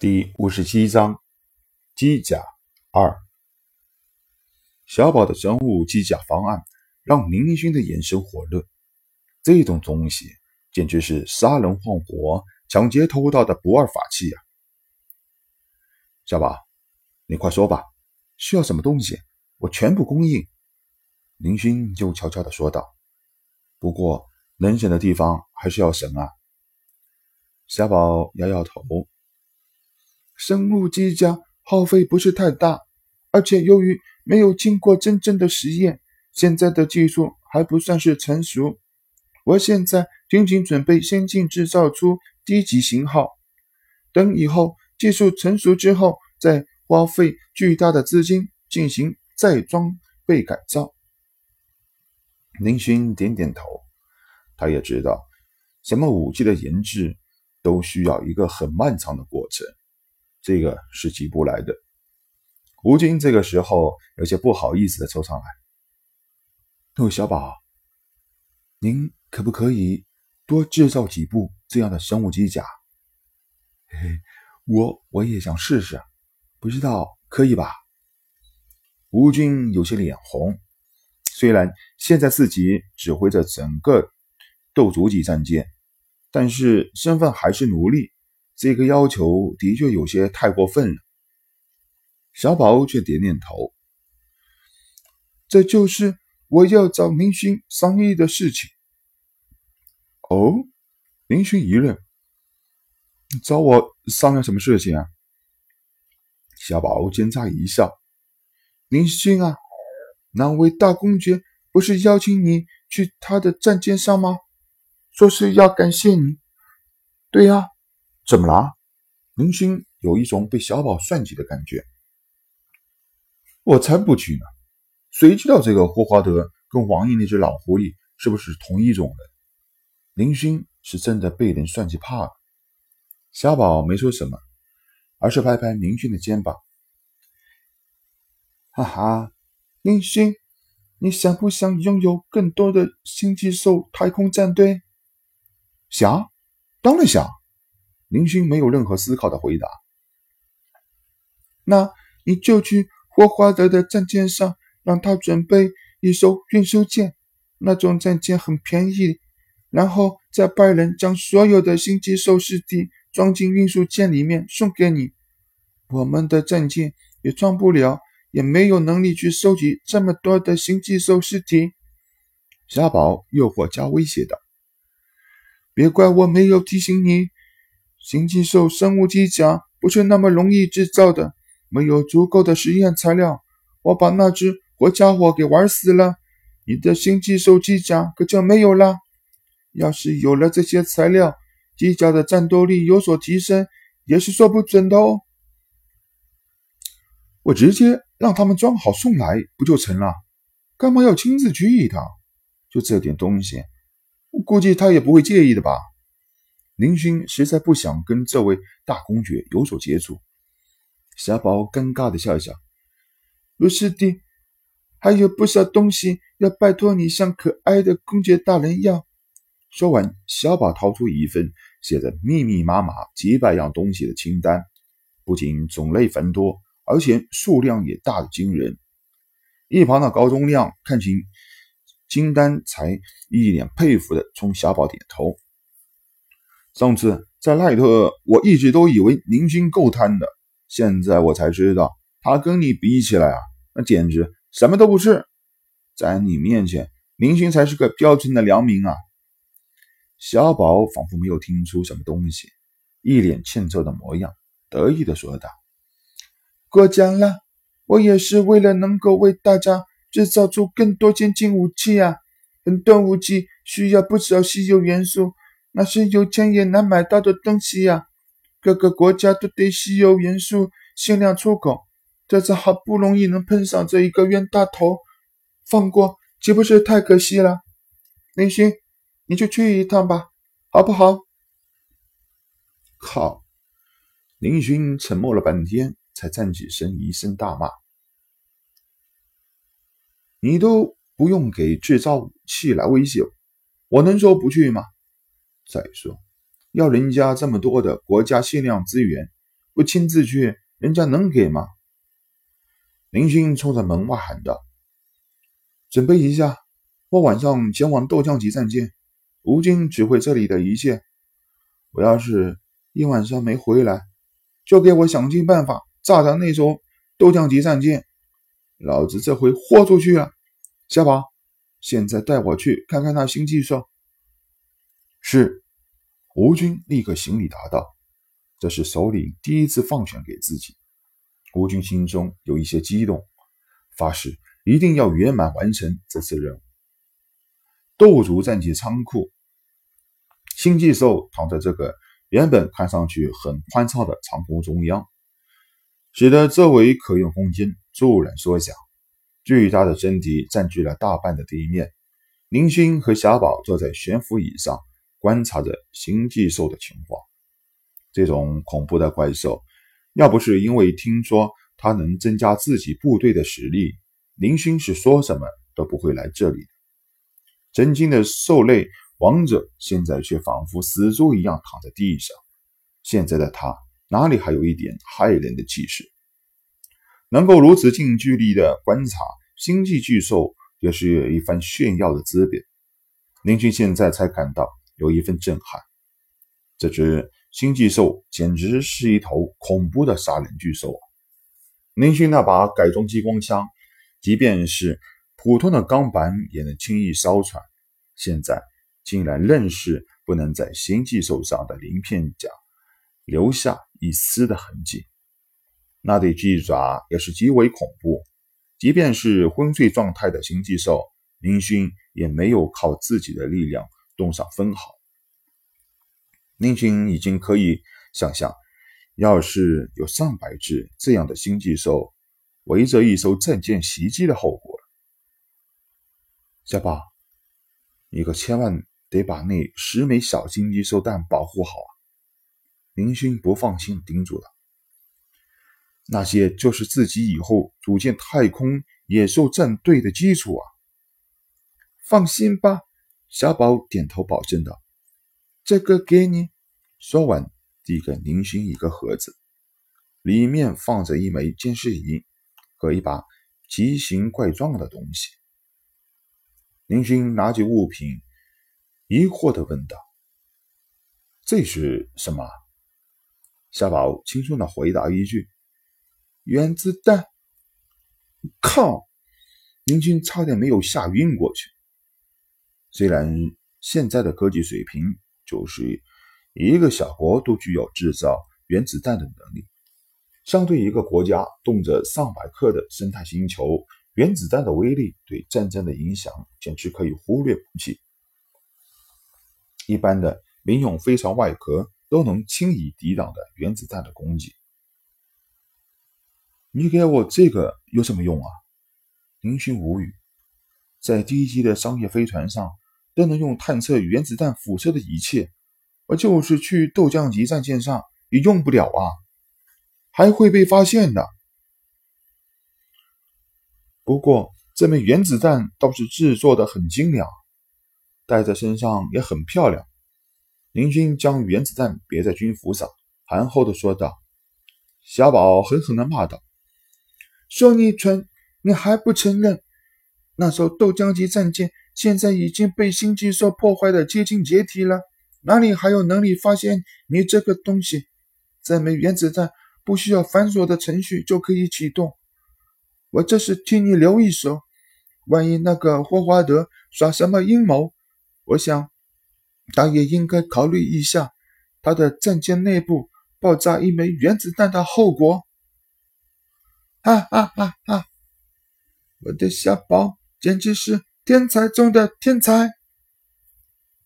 第五十七章机甲二。小宝的生物机甲方案让林勋的眼神火热。这种东西简直是杀人放火、抢劫偷盗的不二法器啊！小宝，你快说吧，需要什么东西，我全部供应。林勋就悄悄的说道。不过能省的地方还是要省啊。小宝摇摇头。生物机甲耗费不是太大，而且由于没有经过真正的实验，现在的技术还不算是成熟。我现在仅仅准备先进制造出低级型号，等以后技术成熟之后，再花费巨大的资金进行再装备改造。林勋点点头，他也知道，什么武器的研制都需要一个很漫长的过程。这个是急不来的。吴京这个时候有些不好意思的凑上来：“陆小宝，您可不可以多制造几部这样的生物机甲？嘿嘿，我我也想试试，不知道可以吧？”吴军有些脸红，虽然现在自己指挥着整个斗族级战舰，但是身份还是奴隶。这个要求的确有些太过分了，小宝却点点头。这就是我要找明勋商议的事情。哦，明勋一愣，找我商量什么事情啊？小宝奸诈一笑：“明勋啊，那位大公爵不是邀请你去他的战舰上吗？说是要感谢你。对呀。”怎么了？林勋有一种被小宝算计的感觉。我才不去呢！谁知道这个霍华德跟王毅那只老狐狸是不是同一种人？林勋是真的被人算计怕了。小宝没说什么，而是拍拍林勋的肩膀：“哈哈，林勋，你想不想拥有更多的星际兽太空战队？想，当然想。”林勋没有任何思考的回答。那你就去霍华德的战舰上，让他准备一艘运输舰，那种战舰很便宜。然后再派人将所有的星际兽尸体装进运输舰里面送给你。我们的战舰也装不了，也没有能力去收集这么多的星际兽尸体。小宝诱惑加威胁道：“别怪我没有提醒你。”星际兽生物机甲不是那么容易制造的，没有足够的实验材料，我把那只活家伙给玩死了，你的星际兽机甲可就没有了。要是有了这些材料，机甲的战斗力有所提升，也是说不准的哦。我直接让他们装好送来不就成了？干嘛要亲自去一趟？就这点东西，我估计他也不会介意的吧。林勋实在不想跟这位大公爵有所接触，小宝尴尬的笑笑：“不是的，还有不少东西要拜托你向可爱的公爵大人要。”说完，小宝掏出一份写着密密麻麻几百样东西的清单，不仅种类繁多，而且数量也大的惊人。一旁的高宗亮看清清单，才一脸佩服的冲小宝点头。上次在赖特，我一直都以为明星够贪的，现在我才知道，他跟你比起来啊，那简直什么都不是。在你面前，明星才是个标准的良民啊！小宝仿佛没有听出什么东西，一脸欠揍的模样，得意的说道：“过奖了，我也是为了能够为大家制造出更多先进武器啊！很多武器需要不少稀有元素。”那是有钱也难买到的东西呀！各个国家都对稀有元素限量出口，这次好不容易能碰上这一个冤大头，放过岂不是太可惜了？林勋，你就去一趟吧，好不好？靠！林勋沉默了半天，才站起身，一声大骂：“你都不用给制造武器来威胁我，我能说不去吗？”再说，要人家这么多的国家限量资源，不亲自去，人家能给吗？林勋冲着门外喊道：“准备一下，我晚上前往豆浆集战舰，吴军指挥这里的一切。我要是一晚上没回来，就给我想尽办法炸掉那艘豆浆级战舰。老子这回豁出去了。小宝，现在带我去看看那新技术。”是。吴军立刻行礼答道：“这是首领第一次放权给自己。”吴军心中有一些激动，发誓一定要圆满完成这次任务。斗族战机仓库，新寄兽躺在这个原本看上去很宽敞的仓库中央，使得周围可用空间骤然缩小。巨大的身体占据了大半的地面。林勋和小宝坐在悬浮椅上。观察着新寄兽的情况，这种恐怖的怪兽，要不是因为听说它能增加自己部队的实力，林勋是说什么都不会来这里的。曾经的兽类王者，现在却仿佛死猪一样躺在地上。现在的他哪里还有一点骇人的气势？能够如此近距离的观察星际巨兽，也是一番炫耀的资本。林勋现在才感到。有一份震撼，这只星际兽简直是一头恐怖的杀人巨兽啊！林勋那把改装激光枪，即便是普通的钢板也能轻易烧穿，现在竟然愣是不能在星际兽上的鳞片甲留下一丝的痕迹。那对巨爪也是极为恐怖，即便是昏睡状态的星际兽，林勋也没有靠自己的力量。动上分毫，林勋已经可以想象，要是有上百只这样的星际兽围着一艘战舰袭击的后果。小宝，你可千万得把那十枚小星际兽弹保护好啊！林勋不放心叮嘱道：“那些就是自己以后组建太空野兽战队的基础啊！”放心吧。小宝点头保证道：“这个给你。”说完，递给林勋一个盒子，里面放着一枚监视仪和一把奇形怪状的东西。林勋拿起物品，疑惑地问道：“这是什么？”小宝轻松地回答一句：“原子弹。”靠！林勋差点没有吓晕过去。虽然现在的科技水平，就是一个小国都具有制造原子弹的能力，相对一个国家动辄上百克的生态星球，原子弹的威力对战争的影响简直可以忽略不计。一般的民用飞船外壳都能轻易抵挡的原子弹的攻击。你给我这个有什么用啊？林勋无语，在低级的商业飞船上。都能用探测原子弹辐射的仪器，我就是去豆浆级战舰上也用不了啊，还会被发现的。不过这枚原子弹倒是制作的很精良，带在身上也很漂亮。林军将原子弹别在军服上，含厚的说道。小宝狠狠的骂道：“说你蠢，你还不承认？那艘豆浆级战舰。”现在已经被星际兽破坏的接近解体了，哪里还有能力发现你这个东西？这枚原子弹不需要繁琐的程序就可以启动。我这是替你留一手，万一那个霍华德耍什么阴谋，我想他也应该考虑一下他的战舰内部爆炸一枚原子弹的后果。哈哈哈哈！我的小宝简直是。天才中的天才。